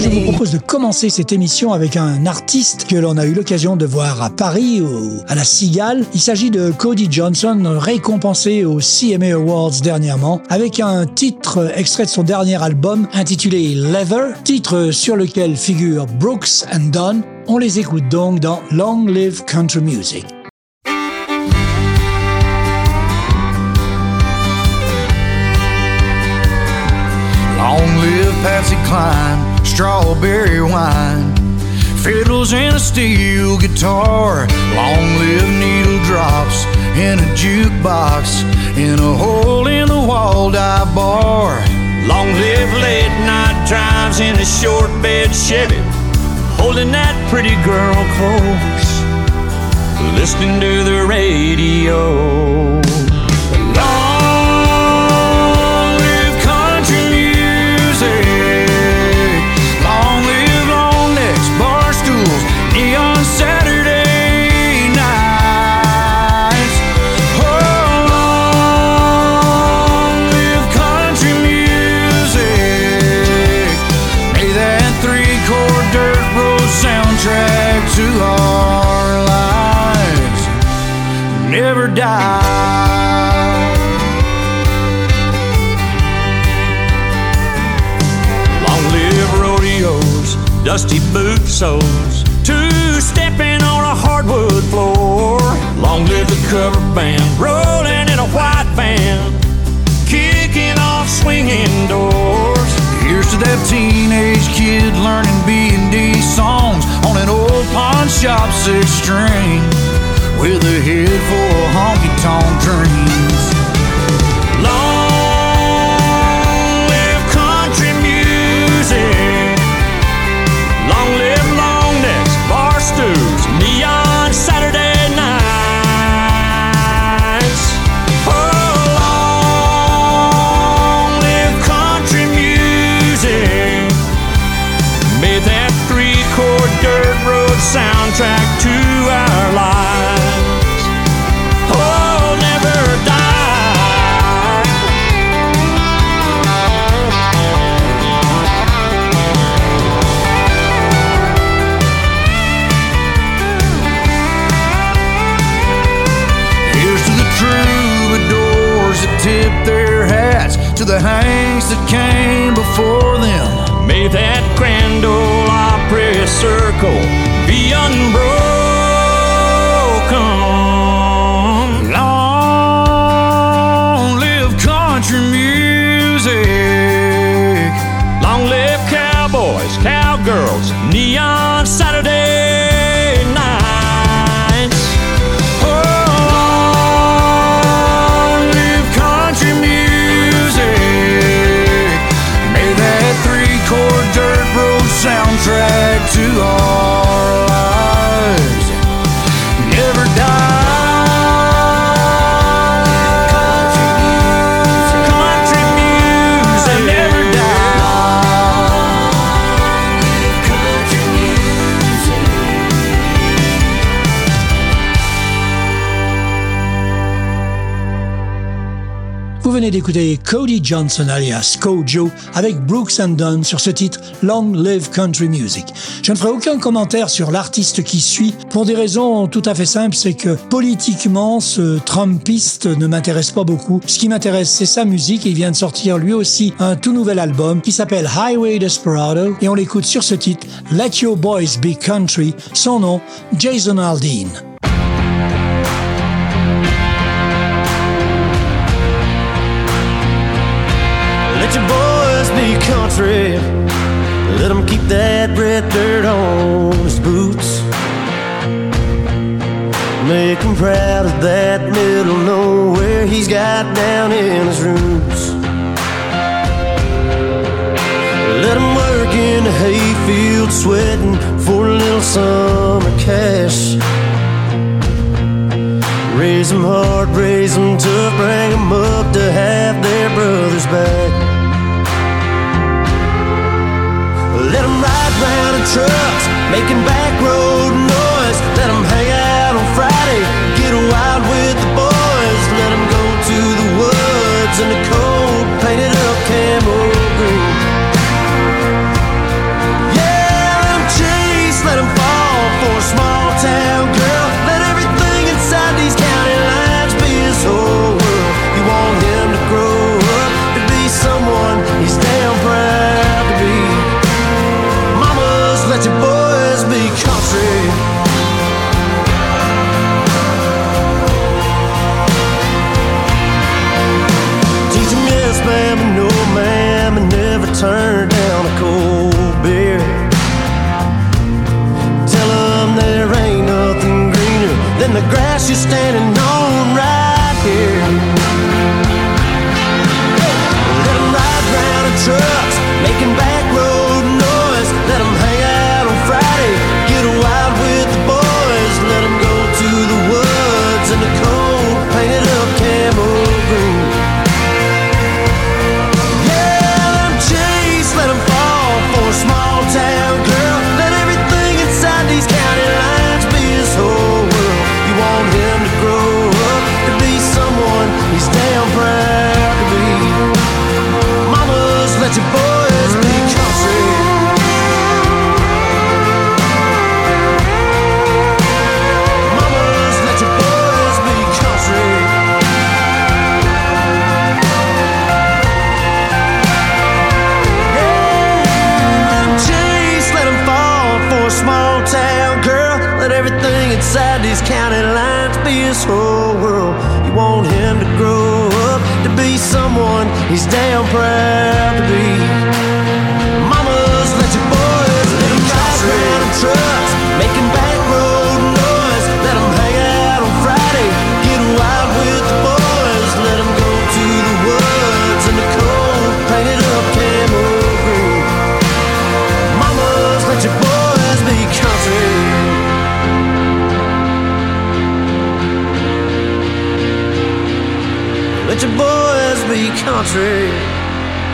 Je vous propose de commencer cette émission avec un artiste que l'on a eu l'occasion de voir à Paris, à la Cigale. Il s'agit de Cody Johnson, récompensé aux CMA Awards dernièrement, avec un titre extrait de son dernier album intitulé Leather, titre sur lequel figure Brooks and Dunn. On les écoute donc dans Long Live Country Music. Long live Patsy Cline, strawberry wine, fiddles and a steel guitar. Long live needle drops in a jukebox in a hole in the wall dive bar. Long live late night drives in a short bed Chevy, holding that pretty girl close, listening to the radio. Never die. Long live rodeos, dusty boot soles, two-stepping on a hardwood floor. Long live the cover band, rolling in a white van, kicking off swinging doors. Here's to that teenage kid learning B&D songs on an old pawn shop six string with a head full of honky-tonk dreams. Long that came before them. May that grand ole Opry circle be unbroken. D'écouter Cody Johnson alias Kojo avec Brooks and Dunn sur ce titre Long Live Country Music. Je ne ferai aucun commentaire sur l'artiste qui suit pour des raisons tout à fait simples, c'est que politiquement ce Trumpiste ne m'intéresse pas beaucoup. Ce qui m'intéresse c'est sa musique il vient de sortir lui aussi un tout nouvel album qui s'appelle Highway Desperado et on l'écoute sur ce titre Let Your Boys Be Country, son nom Jason Aldean. trip. Let him keep that red dirt on his boots. Make him proud of that middle nowhere he's got down in his roots. Let him work in the hayfield, sweating for a little summer cash. Raise them hard, raise them tough, bring them up to have their brothers back. trucks making back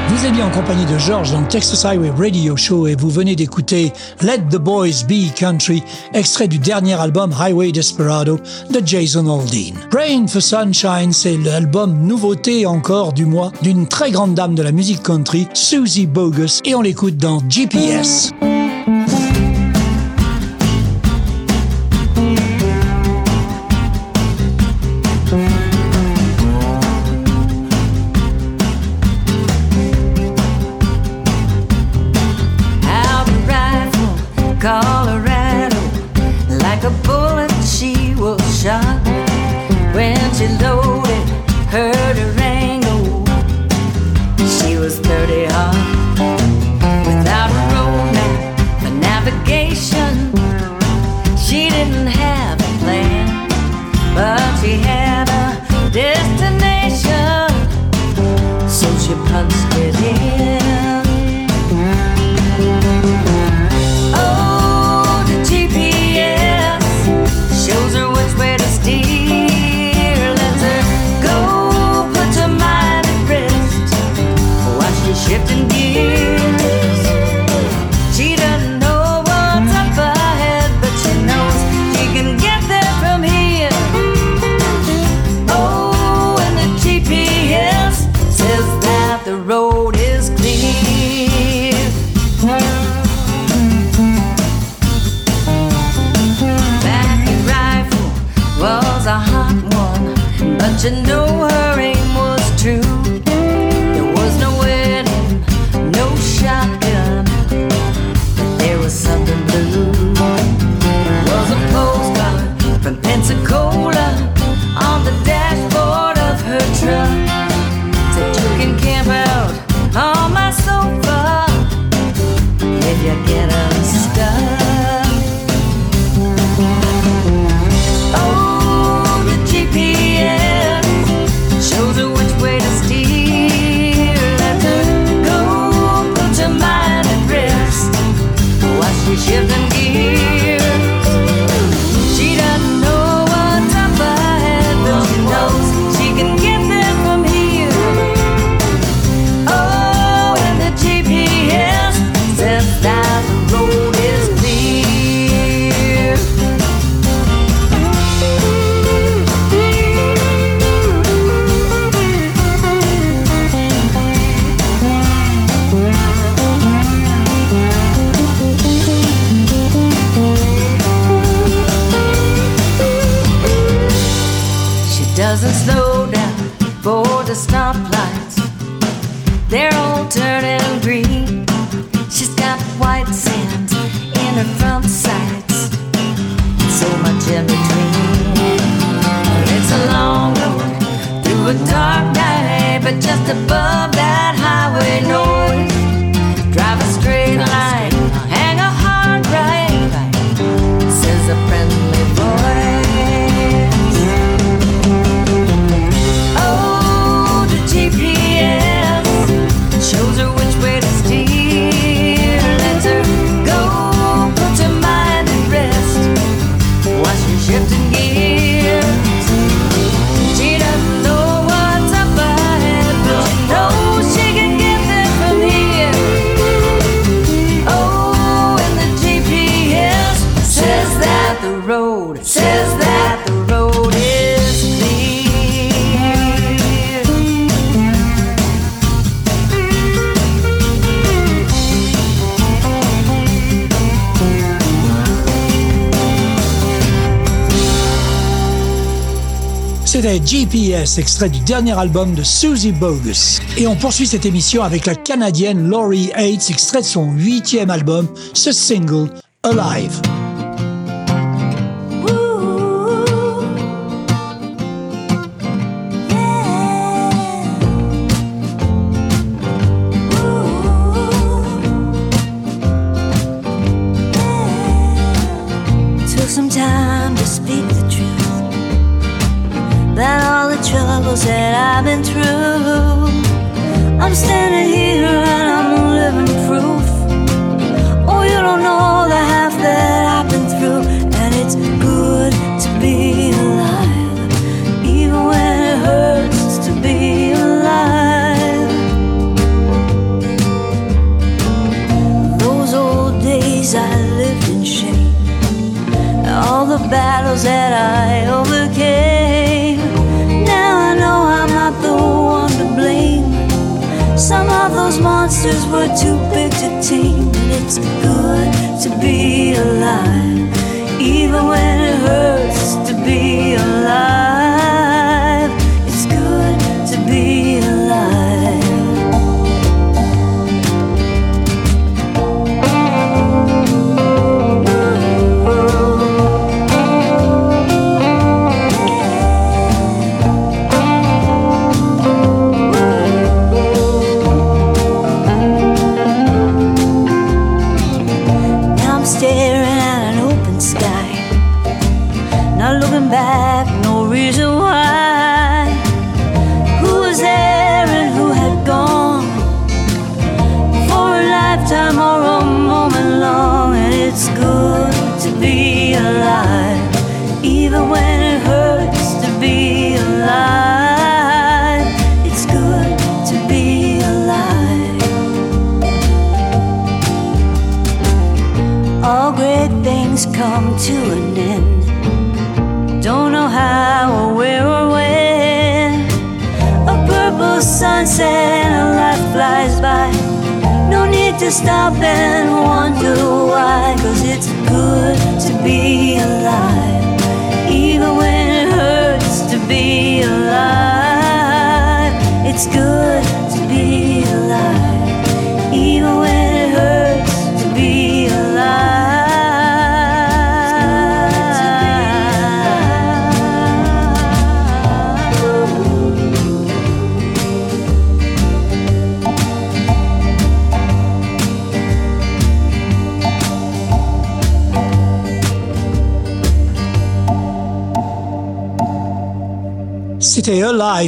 Vous êtes bien en compagnie de George dans Texas Highway Radio Show et vous venez d'écouter Let the Boys Be Country, extrait du dernier album Highway Desperado de Jason Aldean. Rain for Sunshine, c'est l'album nouveauté encore du mois d'une très grande dame de la musique country, Susie Bogus, et on l'écoute dans GPS. to know GPS, extrait du dernier album de Susie Bogus. Et on poursuit cette émission avec la Canadienne Laurie Hates, extrait de son huitième album, ce single, Alive. To be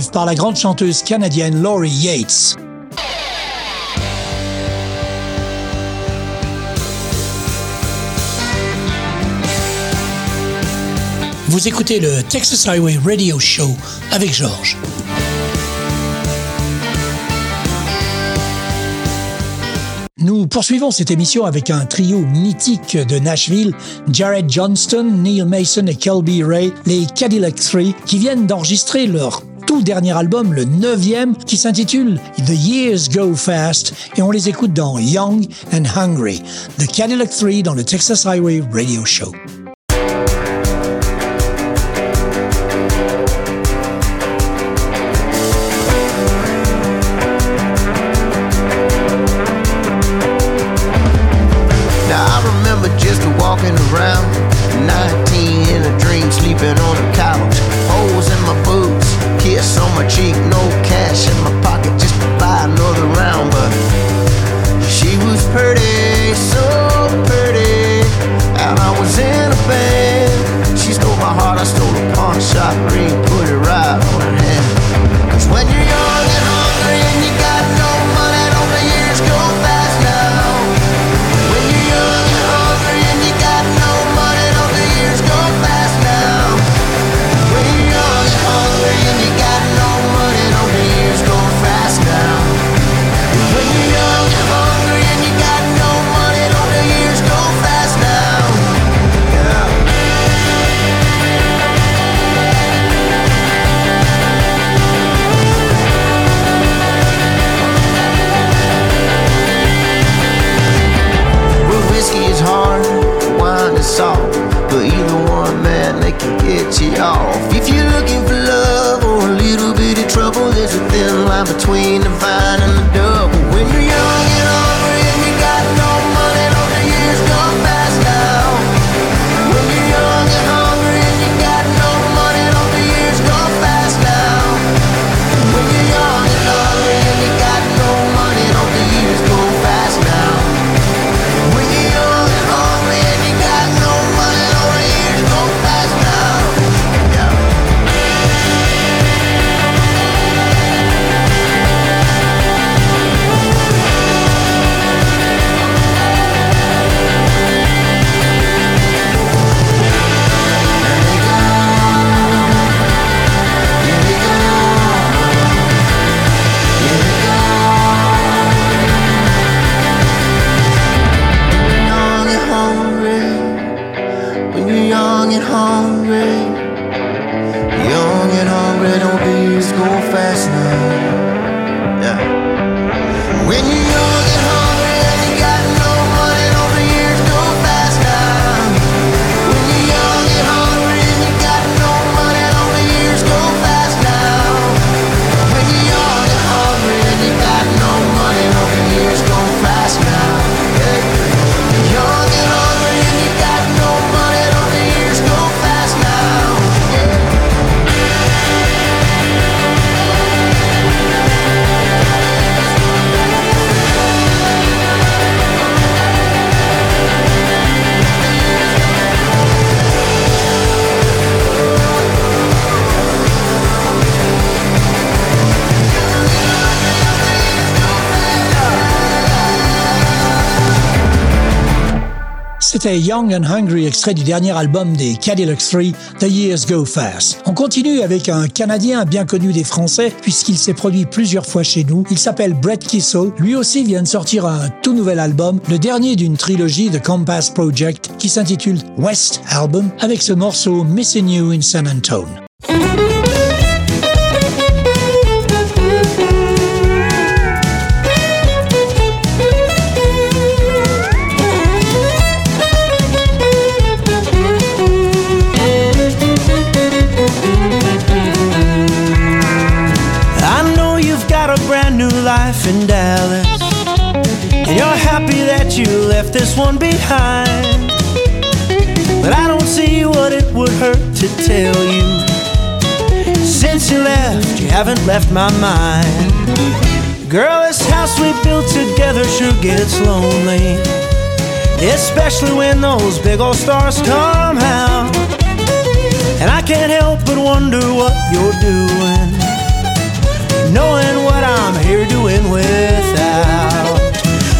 Par la grande chanteuse canadienne Laurie Yates. Vous écoutez le Texas Highway Radio Show avec Georges. Nous poursuivons cette émission avec un trio mythique de Nashville, Jared Johnston, Neil Mason et Kelby Ray, les Cadillac 3, qui viennent d'enregistrer leur tout dernier album, le neuvième, qui s'intitule The Years Go Fast, et on les écoute dans Young and Hungry, The Cadillac 3 dans le Texas Highway Radio Show. Get you off. If you're C'était Young and Hungry, extrait du dernier album des Cadillac 3, The Years Go Fast. On continue avec un Canadien bien connu des Français, puisqu'il s'est produit plusieurs fois chez nous. Il s'appelle Brett Kissel. Lui aussi vient de sortir un tout nouvel album, le dernier d'une trilogie de Compass Project, qui s'intitule West Album, avec ce morceau Missing You in San Antone. This one behind. But I don't see what it would hurt to tell you. Since you left, you haven't left my mind. Girl, this house we built together sure gets lonely. Especially when those big old stars come out. And I can't help but wonder what you're doing knowing what I'm here doing without.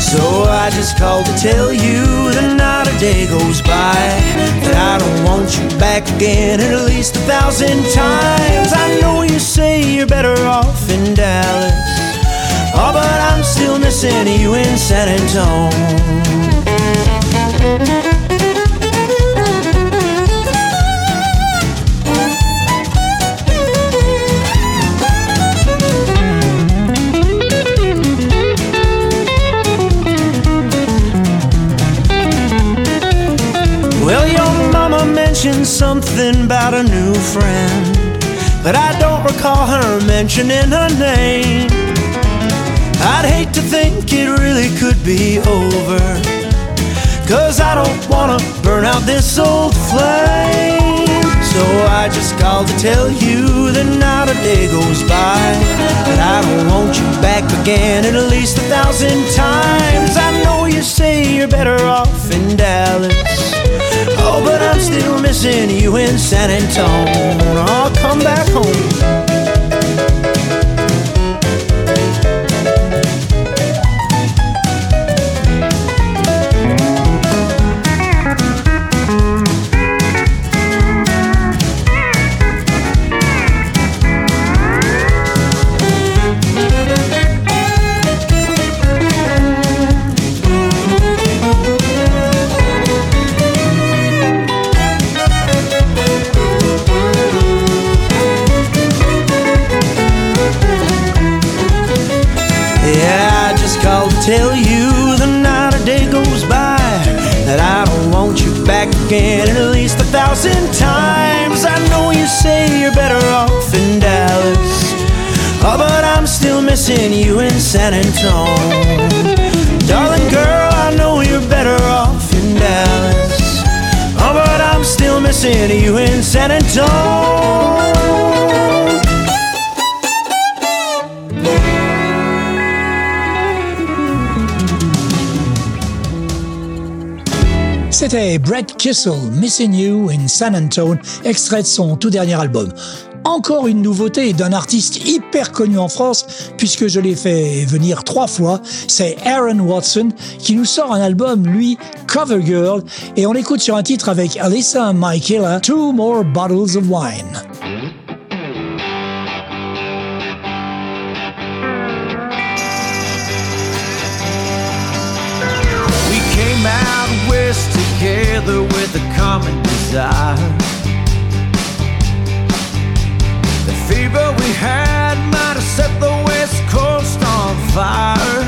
So I just called to tell you that not a day goes by that I don't want you back again at least a thousand times. I know you say you're better off in Dallas, oh, but I'm still missing you in San Antone. Well, your mama mentioned something about a new friend, but I don't recall her mentioning her name. I'd hate to think it really could be over, cause I don't wanna burn out this old flame. So I just called to tell you that not a day goes by that I don't want you back again at least a thousand times. I know you say you're better off in Dallas. Oh, but I'm still missing you in San Antonio. I'll come back home. Again at least a thousand times. I know you say you're better off in Dallas, oh, but I'm still missing you in San Antonio. Darling girl, I know you're better off in Dallas, oh, but I'm still missing you in San Antonio. C'était Brett Kissel, Missing You in San Antone, extrait de son tout dernier album. Encore une nouveauté d'un artiste hyper connu en France, puisque je l'ai fait venir trois fois, c'est Aaron Watson, qui nous sort un album, lui, Cover Girl, et on l'écoute sur un titre avec Alyssa Michaela, Two More Bottles of Wine. With a common desire. The fever we had might have set the West Coast on fire.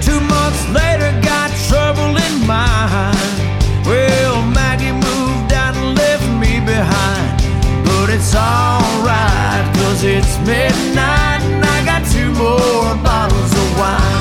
Two months later, got trouble in mind. Well, Maggie moved out and left me behind. But it's alright, cause it's midnight and I got two more bottles of wine.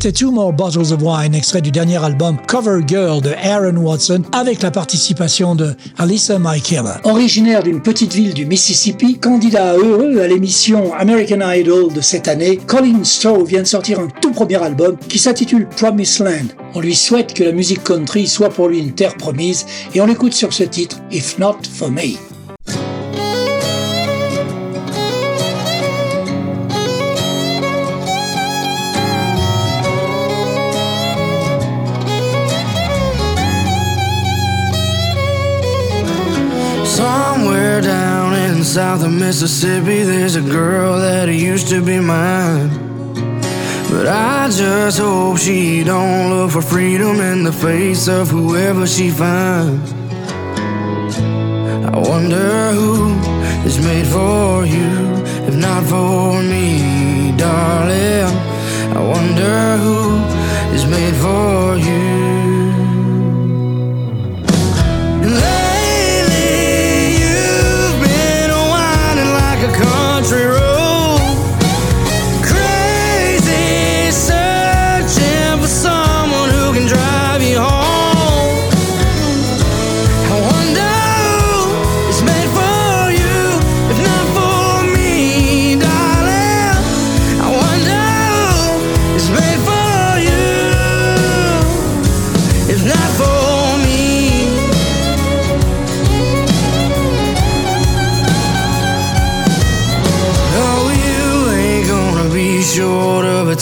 C'était Two More Bottles of Wine, extrait du dernier album Cover Girl de Aaron Watson, avec la participation de Alyssa Michaela. Originaire d'une petite ville du Mississippi, candidat heureux à l'émission American Idol de cette année, Colin Stowe vient de sortir un tout premier album qui s'intitule Promised Land. On lui souhaite que la musique country soit pour lui une terre promise et on l'écoute sur ce titre, If Not For Me. South of Mississippi, there's a girl that used to be mine. But I just hope she don't look for freedom in the face of whoever she finds. I wonder who is made for you, if not for me, darling. I wonder who is made for you.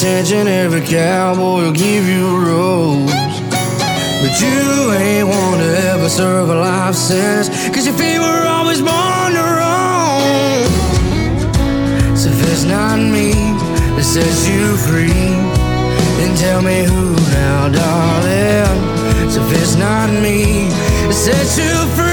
Attention. Every cowboy will give you a rose. But you ain't one to ever serve a life sentence. Cause your feet were always born to roam. So if it's not me that sets you free, then tell me who now, darling. So if it's not me that sets you free.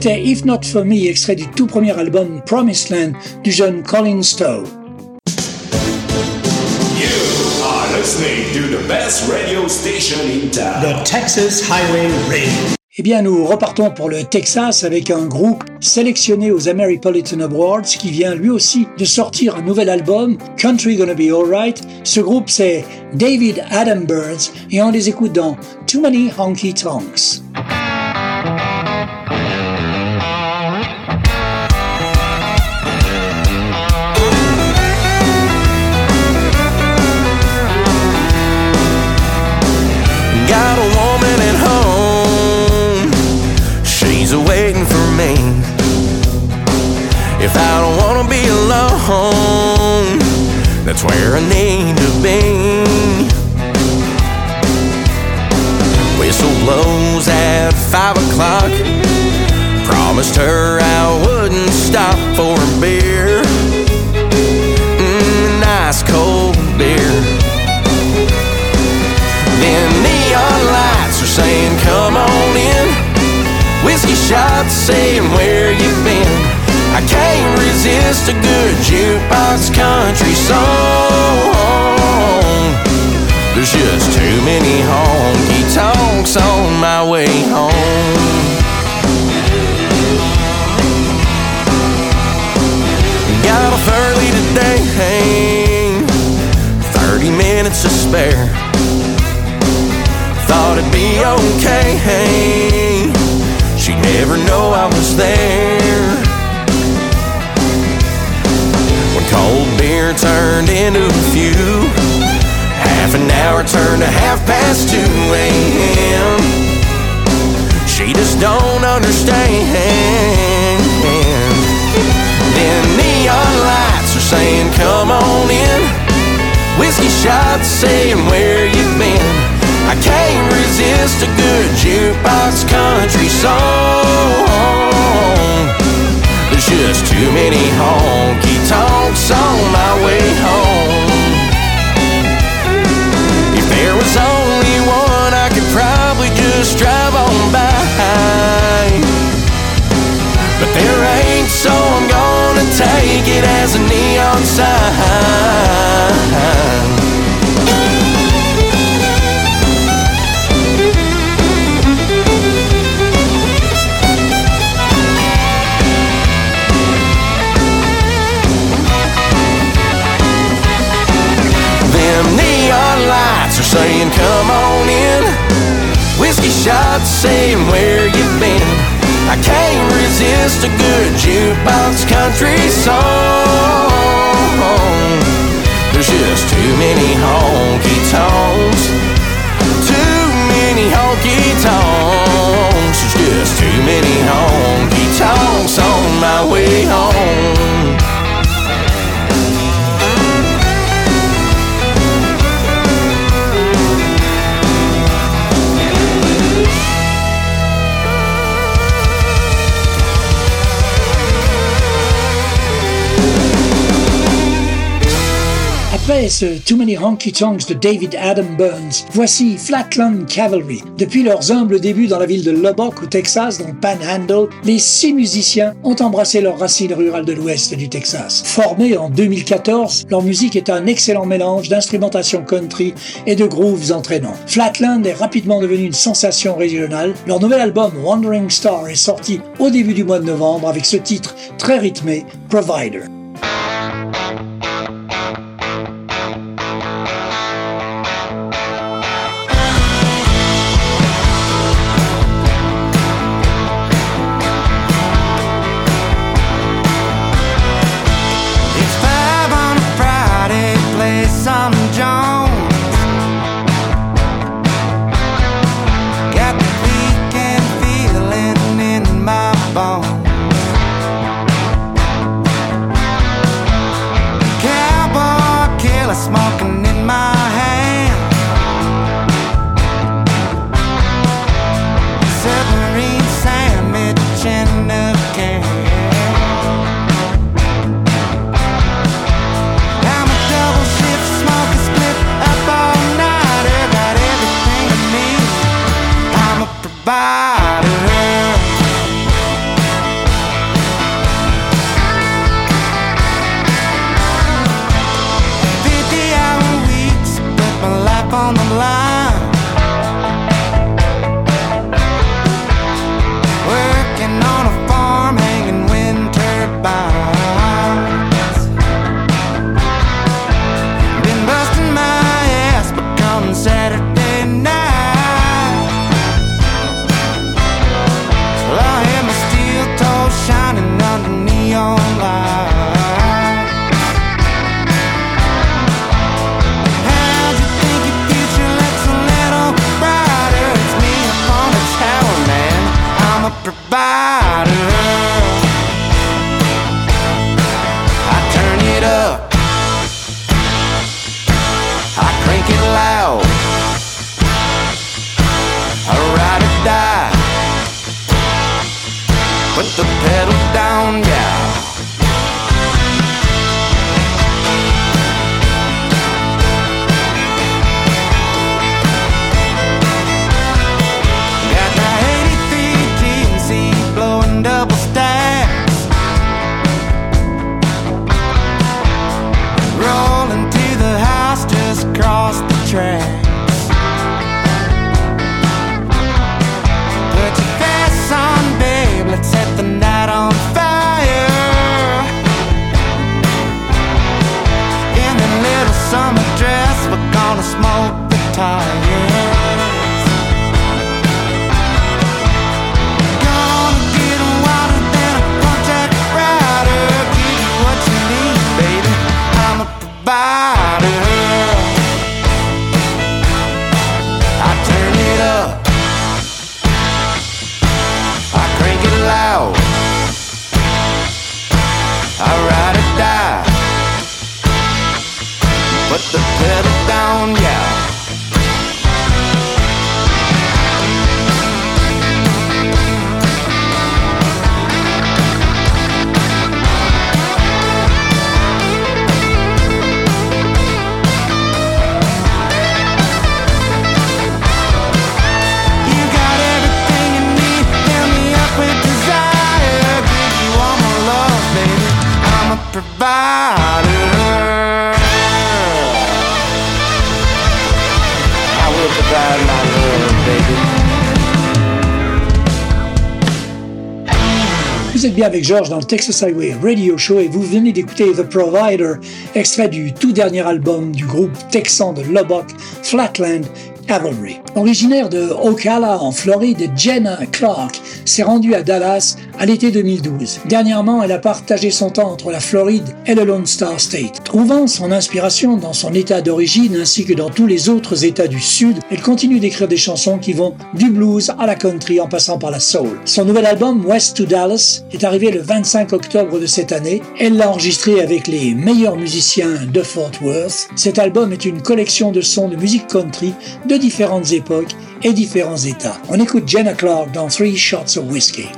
C'était If Not For Me, extrait du tout premier album Promised Land du jeune Colin Stowe. You are listening to the best radio station in town. The Texas Highway Radio. Eh bien, nous repartons pour le Texas avec un groupe sélectionné aux Ameripolitan Awards qui vient lui aussi de sortir un nouvel album, Country Gonna Be Alright. Ce groupe, c'est David Adam Birds et on les écoute dans Too Many Honky Tonks. If I don't wanna be alone, that's where I need to be. Whistle blows at five o'clock. Promised her I wouldn't stop for a beer. Mm, nice cold beer. Then neon lights are saying, Come on in. Whiskey shots saying, Where you been? I can't resist a good jukebox country song. There's just too many honky tonks on my way home. Got off early today, 30 minutes to spare. Thought it'd be okay, she'd never know I was there. Cold beer turned into a few, half an hour turned to half past 2 a.m. She just don't understand. Then neon lights are saying, Come on in. Whiskey shots saying, Where you've been? I can't resist a good jukebox country song. Just too many honky tonks on my way home. If there was only one, I could probably just drive on by. But there ain't, so I'm gonna take it as a neon sign. Shots saying, Where you've been? I can't resist a good jukebox country song. There's just too many honky tonks. Too many honky tonks. There's just too many honky tonks on my way home. Too Many Honky Tonks de David Adam Burns, voici Flatland Cavalry. Depuis leurs humbles débuts dans la ville de Lubbock, au Texas, dans le Panhandle, les six musiciens ont embrassé leurs racines rurales de l'ouest du Texas. Formés en 2014, leur musique est un excellent mélange d'instrumentation country et de grooves entraînants. Flatland est rapidement devenu une sensation régionale. Leur nouvel album Wandering Star est sorti au début du mois de novembre avec ce titre très rythmé, Provider. Vous êtes bien avec George dans le Texas Highway Radio Show et vous venez d'écouter The Provider, extrait du tout dernier album du groupe texan de Lubbock, Flatland Originaire de Ocala en Floride, Jenna Clark s'est rendue à Dallas à l'été 2012. Dernièrement, elle a partagé son temps entre la Floride et le Lone Star State. Trouvant son inspiration dans son état d'origine ainsi que dans tous les autres états du Sud, elle continue d'écrire des chansons qui vont du blues à la country en passant par la soul. Son nouvel album West to Dallas est arrivé le 25 octobre de cette année. Elle l'a enregistré avec les meilleurs musiciens de Fort Worth. Cet album est une collection de sons de musique country de différentes époques et différents états. On écoute Jenna Clark dans Three Shots of Whiskey.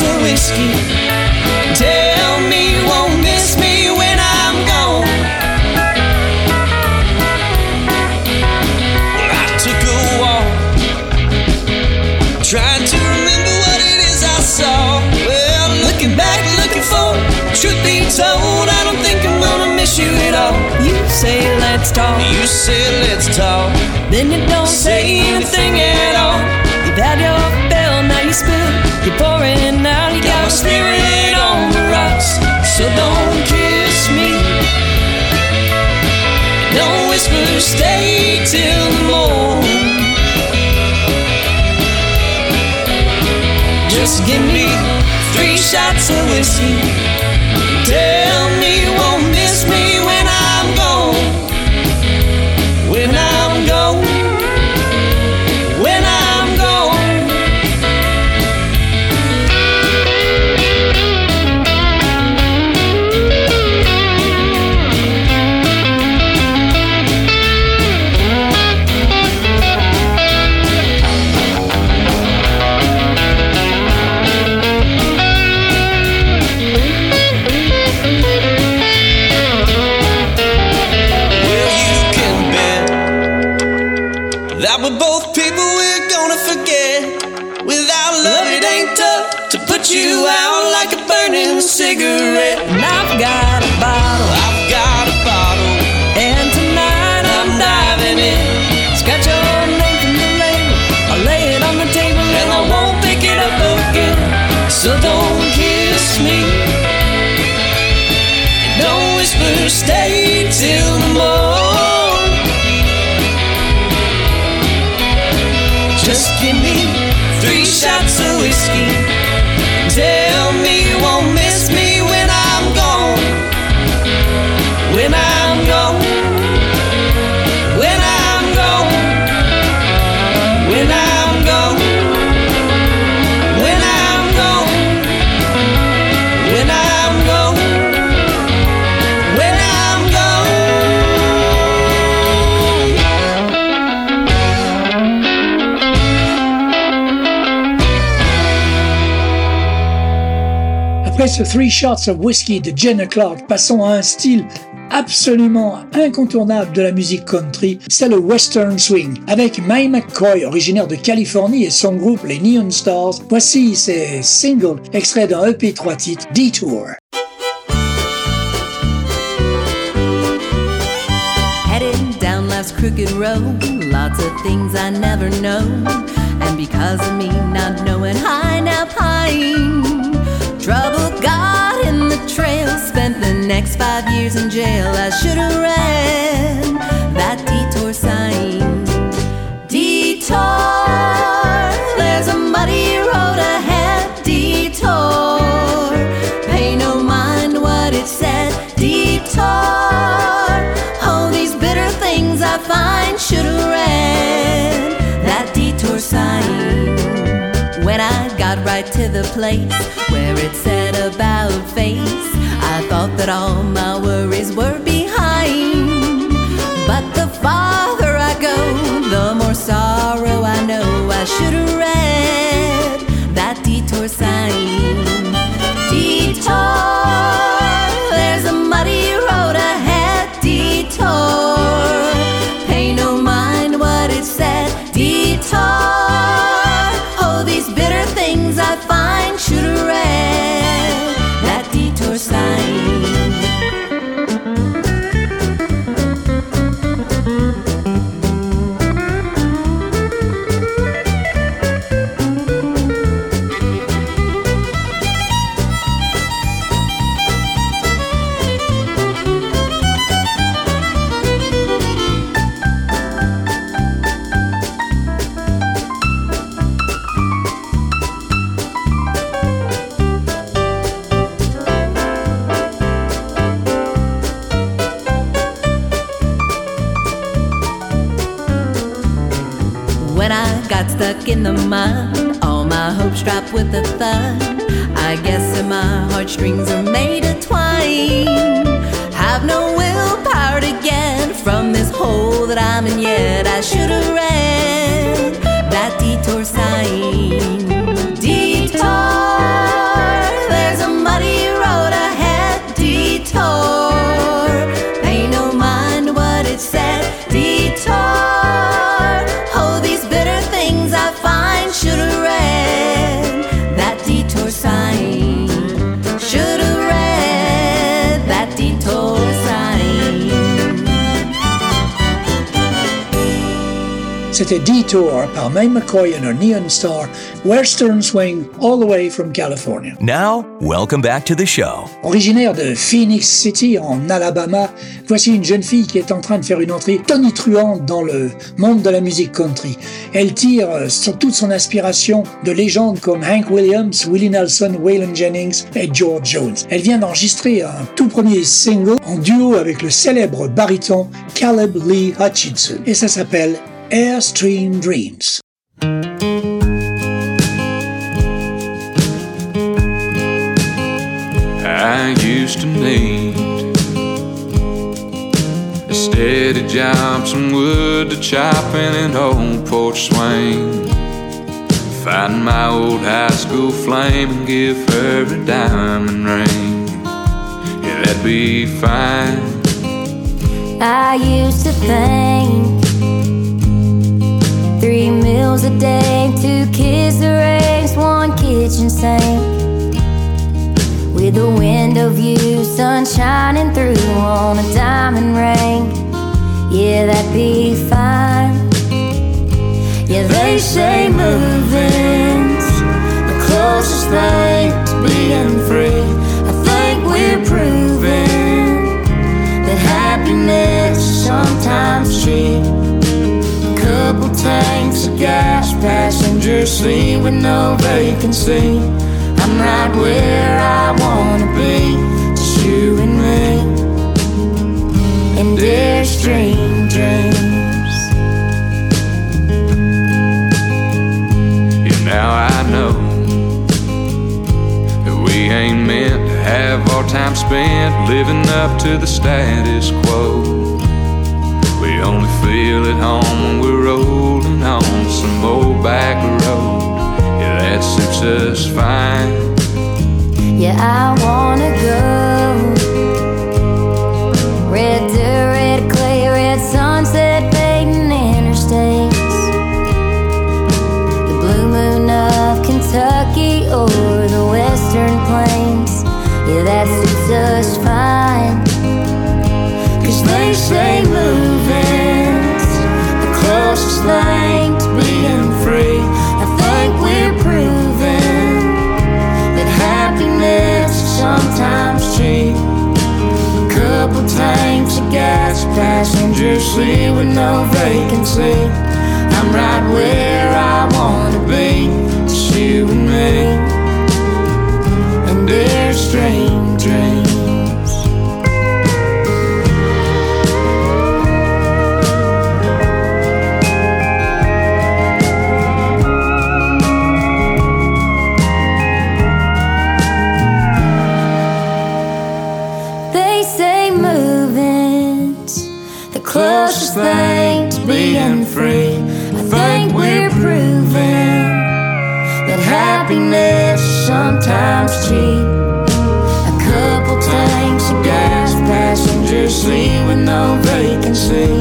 of whiskey. Tell me you won't miss me when I'm gone. I took a walk, tried to remember what it is I saw. Well, looking back, looking forward. Truth be told, I don't think I'm gonna miss you at all. You say let's talk. You say let's talk. Then you know. Don't kiss me. Don't whisper, stay till the morn. Just give me three shots of whiskey. Après Three Shots of Whiskey de Jenna Clark, passons à un style absolument incontournable de la musique country, c'est le western swing. Avec Mae McCoy, originaire de Californie, et son groupe les Neon Stars, voici ces singles extraits d'un EP 3 titres, Detour. Crooked road, lots of things I never know, and because of me not knowing now trail, spent the next five years in jail, I should have read that detour sign. Detour, to the place where it said about face, I thought that all my worries were behind. But the farther C'était Detour par May McCoy and her Neon Star, Western Swing, all the way from California. Now, welcome back to the show. Originaire de Phoenix City, en Alabama, voici une jeune fille qui est en train de faire une entrée tonitruante dans le monde de la musique country. Elle tire euh, sur toute son inspiration de légendes comme Hank Williams, Willie Nelson, Waylon Jennings et George Jones. Elle vient d'enregistrer un tout premier single en duo avec le célèbre baryton Caleb Lee Hutchinson et ça s'appelle Airstream Dreams. I used to need a steady job, some wood to chop, and an old porch swing. Find my old high school flame and give her a diamond ring. Yeah, that'd be fine. I used to think three meals a day, two kids to raise, one kitchen sink. With a window view, sun shining through on a diamond ring. Yeah, that'd be fine. Yeah, they say moving's the closest thing to being free. I think we're proving that happiness is sometimes cheap. Couple tanks of gas, passenger seat with no vacancy. I'm right where I wanna be, just you and me. And Airstream dreams. Yeah, now I know that we ain't meant to have our time spent living up to the status quo. We only feel at home when we're That fine. Yeah, I wanna go. Red dirt, red clay, red sunset, fading interstates. The blue moon of Kentucky or the western plains. Yeah, that suits us fine. Cause they say moving's the closest thing dangerously with no vacancy. I'm right where I wanna be, just you and me, and Airstream dreams. They happiness sometimes cheap. A couple tanks of gas, passenger seat with no vacancy.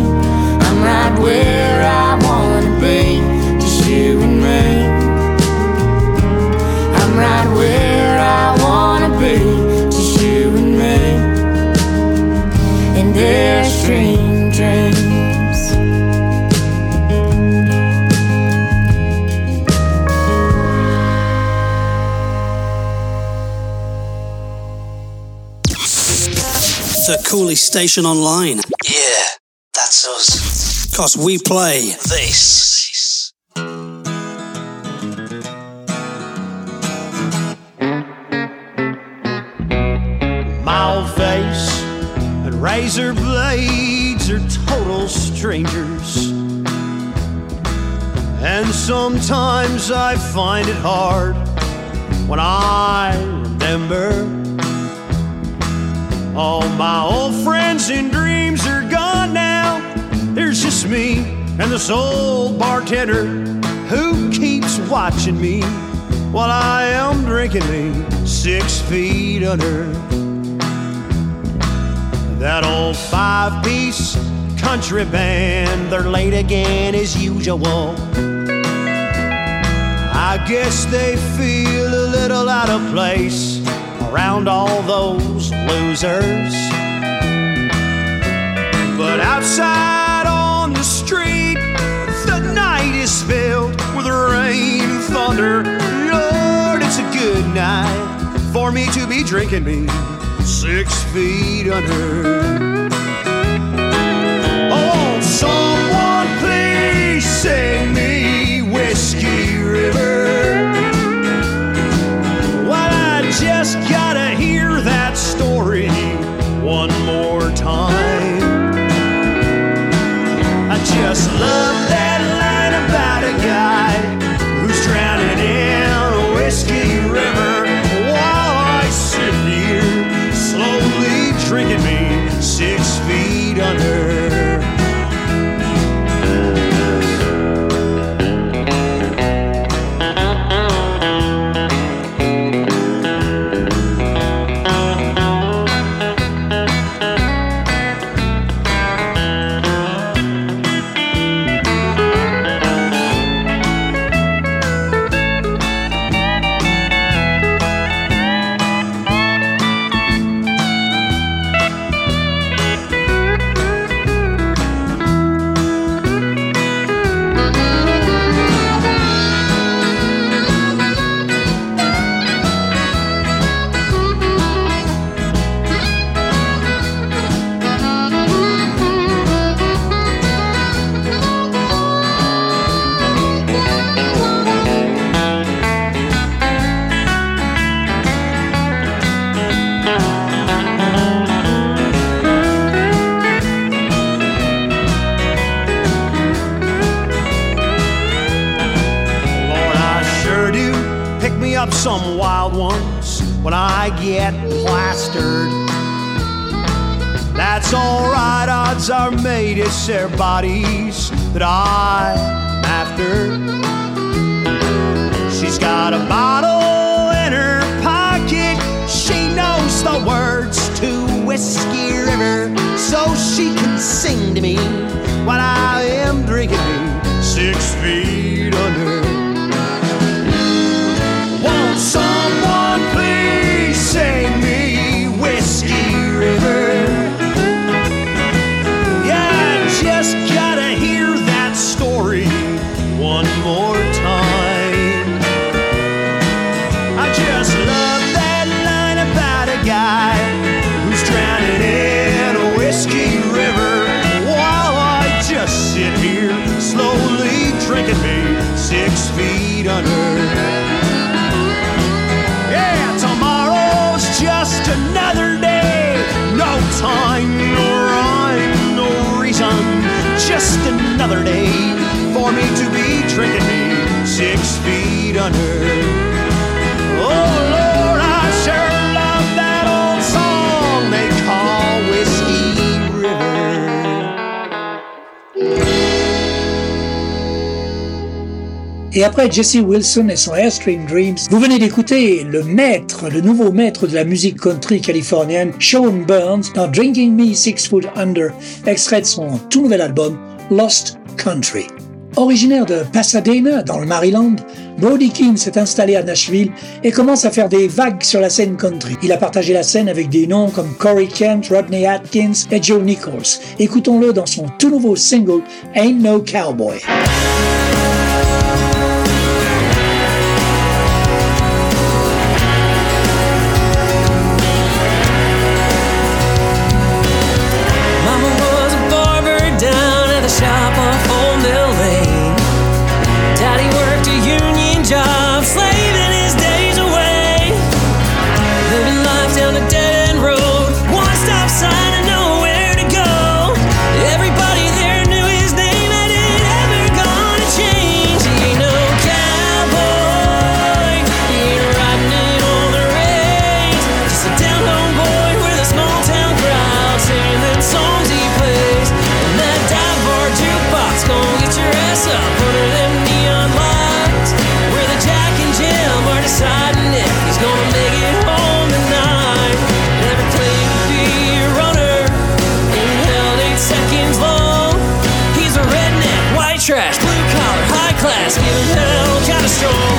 I'm right where I wanna be, just you and me. I'm right where I wanna be, just you and me. And Airstream dreams. The Cooley Station Online. Yeah, that's us. Cause we play this. Mild face and razor blades are total strangers. And sometimes I find it hard when I remember all my old friends and dreams are gone now. There's just me and this old bartender who keeps watching me while I am drinking me six feet under. That old five piece country band, they're late again as usual. I guess they feel a little out of place around all those losers. But outside on the street, the night is filled with rain and thunder. Lord, it's a good night for me to be drinking me six feet under. Oh, someone please sing me Whiskey River. Six feet under. Yeah, tomorrow's just another day. No time, no rhyme, no reason. Just another day for me to be drinking six feet under. Et après Jesse Wilson et son Airstream Dreams, vous venez d'écouter le maître, le nouveau maître de la musique country californienne, Sean Burns, dans Drinking Me Six Foot Under, extrait de son tout nouvel album Lost Country. Originaire de Pasadena, dans le Maryland, Brody Keane s'est installé à Nashville et commence à faire des vagues sur la scène country. Il a partagé la scène avec des noms comme Corey Kent, Rodney Atkins et Joe Nichols. Écoutons-le dans son tout nouveau single Ain't No Cowboy. Kinda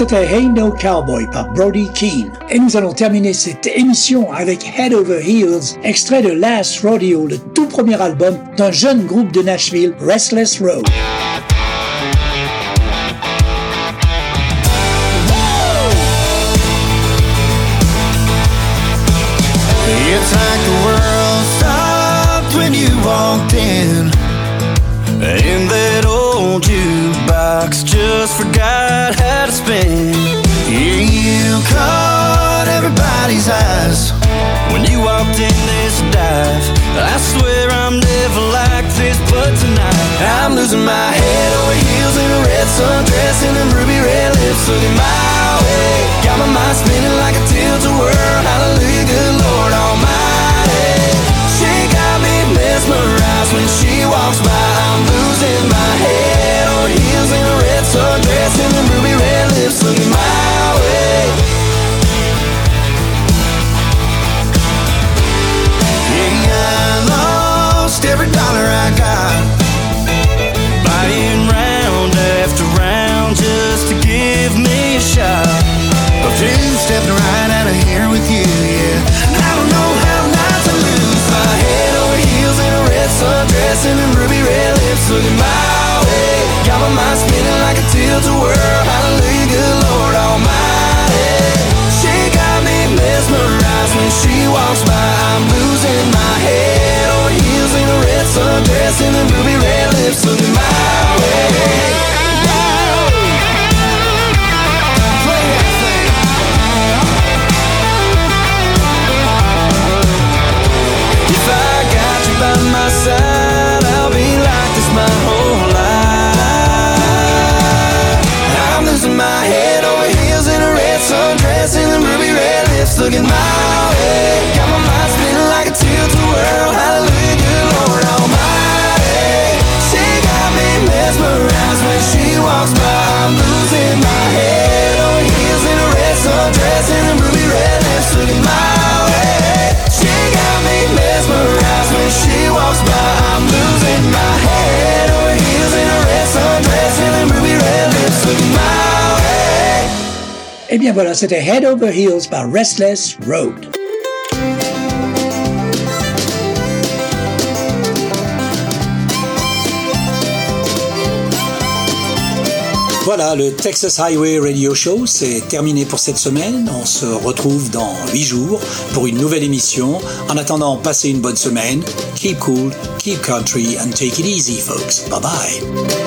C'était Hey No Cowboy par Brody Keane. Et nous allons terminer cette émission avec Head Over Heels, extrait de Last Rodeo, le tout premier album d'un jeune groupe de Nashville, Restless Road. It's like the world stopped when you walked in. That old jukebox just forgot how to spin. Yeah, you caught everybody's eyes when you walked in this dive. I swear I'm never like this, but tonight I'm losing my head over heels in a red sundress and them ruby red lips looking my way. Got my mind spinning like a tilt-a-whirl. Hallelujah, good Lord Almighty. She got me mesmerized when she walks by. I'm losing my head. Sundress and the ruby red lips looking my way. Yeah, I lost every dollar I got. Buying round after round just to give me a shot. I've two-stepped right out of here with you, yeah. I don't know how not to lose my head over heels in a red sundress and ruby red lips looking my and them ruby red lips looking my way. By my side, I'll be like this my whole life. I'm losing my head over heels in a red sundress and ruby red lips looking my way. Bien voilà, c'était Head Over Heels par Restless Road. Voilà, le Texas Highway Radio Show, c'est terminé pour cette semaine. On se retrouve dans 8 jours pour une nouvelle émission. En attendant, passez une bonne semaine. Keep cool, keep country, and take it easy, folks. Bye bye.